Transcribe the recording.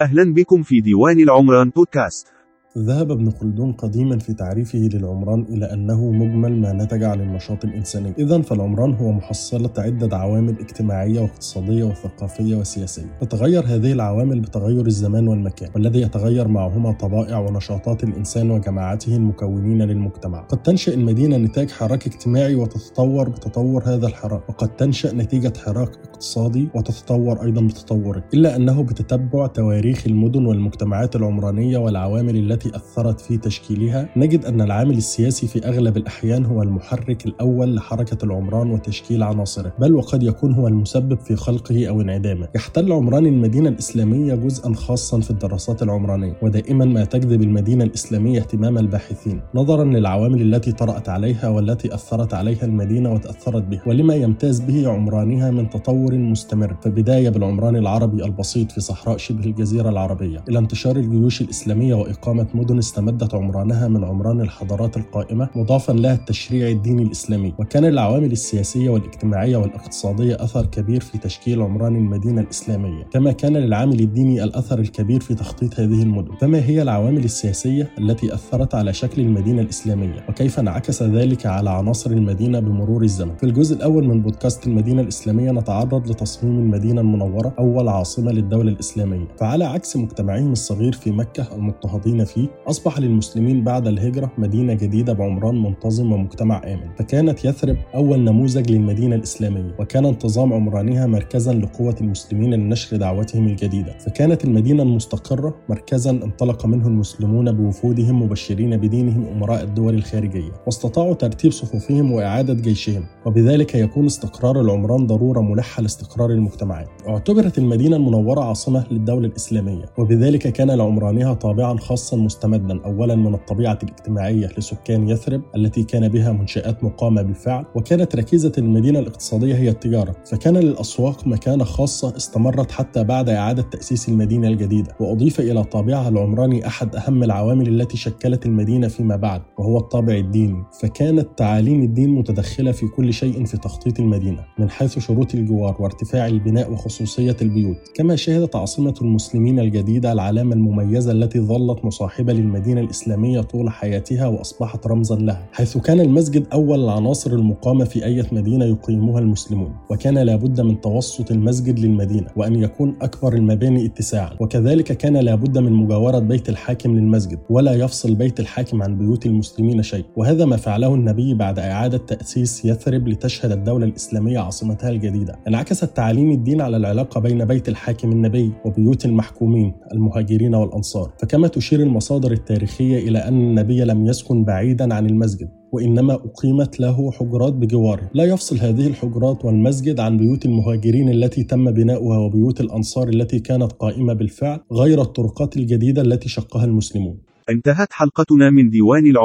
أهلا بكم في ديوان العمران بودكاست. ذهب ابن خلدون قديما في تعريفه للعمران إلى أنه مجمل ما نتج عن النشاط الإنساني. إذا فالعمران هو محصلة عدة عوامل اجتماعية واقتصادية وثقافية وسياسية. تتغير هذه العوامل بتغير الزمان والمكان والذي يتغير معهما طبائع ونشاطات الإنسان وجماعته المكونين للمجتمع. قد تنشأ المدينة نتاج حراك اجتماعي وتتطور بتطور هذا الحراك وقد تنشأ نتيجة حراك اقتصادي وتتطور أيضا بتطوره إلا أنه بتتبع تواريخ المدن والمجتمعات العمرانية والعوامل التي التي أثرت في تشكيلها نجد أن العامل السياسي في أغلب الأحيان هو المحرك الأول لحركة العمران وتشكيل عناصره بل وقد يكون هو المسبب في خلقه أو انعدامه. يحتل عمران المدينة الإسلامية جزءا خاصا في الدراسات العمرانية ودائما ما تجذب المدينة الإسلامية اهتمام الباحثين نظرا للعوامل التي طرأت عليها والتي أثرت عليها المدينة وتأثرت بها ولما يمتاز به عمرانها من تطور مستمر. فبداية بالعمران العربي البسيط في صحراء شبه الجزيرة العربية إلى انتشار الجيوش الإسلامية وإقامة مدن استمدت عمرانها من عمران الحضارات القائمة مضافا لها التشريع الديني الإسلامي. وكان للعوامل السياسية والاجتماعية والاقتصادية أثر كبير في تشكيل عمران المدينة الإسلامية كما كان للعامل الديني الأثر الكبير في تخطيط هذه المدن. فما هي العوامل السياسية التي أثرت على شكل المدينة الإسلامية وكيف انعكس ذلك على عناصر المدينة بمرور الزمن. في الجزء الأول من بودكاست المدينة الإسلامية نتعرض لتصميم المدينة المنورة أول عاصمة للدولة الإسلامية. فعلى عكس مجتمعهم الصغير في مكة المضطهدين فيه أصبح للمسلمين بعد الهجرة مدينة جديدة بعمران منتظم ومجتمع آمن. فكانت يثرب أول نموذج للمدينة الإسلامية وكان انتظام عمرانها مركزا لقوة المسلمين لنشر دعوتهم الجديدة. فكانت المدينة المستقرة مركزا انطلق منه المسلمون بوفودهم مبشرين بدينهم أمراء الدول الخارجية واستطاعوا ترتيب صفوفهم وإعادة جيشهم. وبذلك يكون استقرار العمران ضرورة ملحة لاستقرار المجتمعات. اعتبرت المدينة المنورة عاصمة للدولة الإسلامية. وبذلك كان لعمرانها طابعا خاصا مستمدا اولا من الطبيعة الاجتماعية لسكان يثرب التي كان بها منشآت مقامة بالفعل وكانت ركيزة المدينة الاقتصادية هي التجارة. فكان للأسواق مكانة خاصة استمرت حتى بعد إعادة تأسيس المدينة الجديدة. وأضيف إلى طابعها العمراني أحد أهم العوامل التي شكلت المدينة فيما بعد وهو الطابع الديني. فكانت تعاليم الدين متدخلة في كل شيء في تخطيط المدينة من حيث شروط الجوار وارتفاع البناء وخصوصية البيوت. كما شهدت عاصمة المسلمين الجديدة العلامة المميزة التي ظلت مصاحبه للمدينة الإسلامية طول حياتها وأصبحت رمزا لها حيث كان المسجد أول العناصر المقامة في أي مدينة يقيمها المسلمون وكان لابد من توسط المسجد للمدينة وأن يكون أكبر المباني اتساعا وكذلك كان لابد من مجاورة بيت الحاكم للمسجد ولا يفصل بيت الحاكم عن بيوت المسلمين شيء وهذا ما فعله النبي بعد إعادة تأسيس يثرب لتشهد الدولة الإسلامية عاصمتها الجديدة. انعكست تعاليم الدين على العلاقة بين بيت الحاكم النبي وبيوت المحكومين المهاجرين والأنصار فكما تشير المصادر التاريخية إلى أن النبي لم يسكن بعيدا عن المسجد وإنما أقيمت له حجرات بجواره. لا يفصل هذه الحجرات والمسجد عن بيوت المهاجرين التي تم بناؤها وبيوت الأنصار التي كانت قائمة بالفعل غير الطرقات الجديدة التي شقها المسلمون. انتهت حلقتنا من ديوان العمر.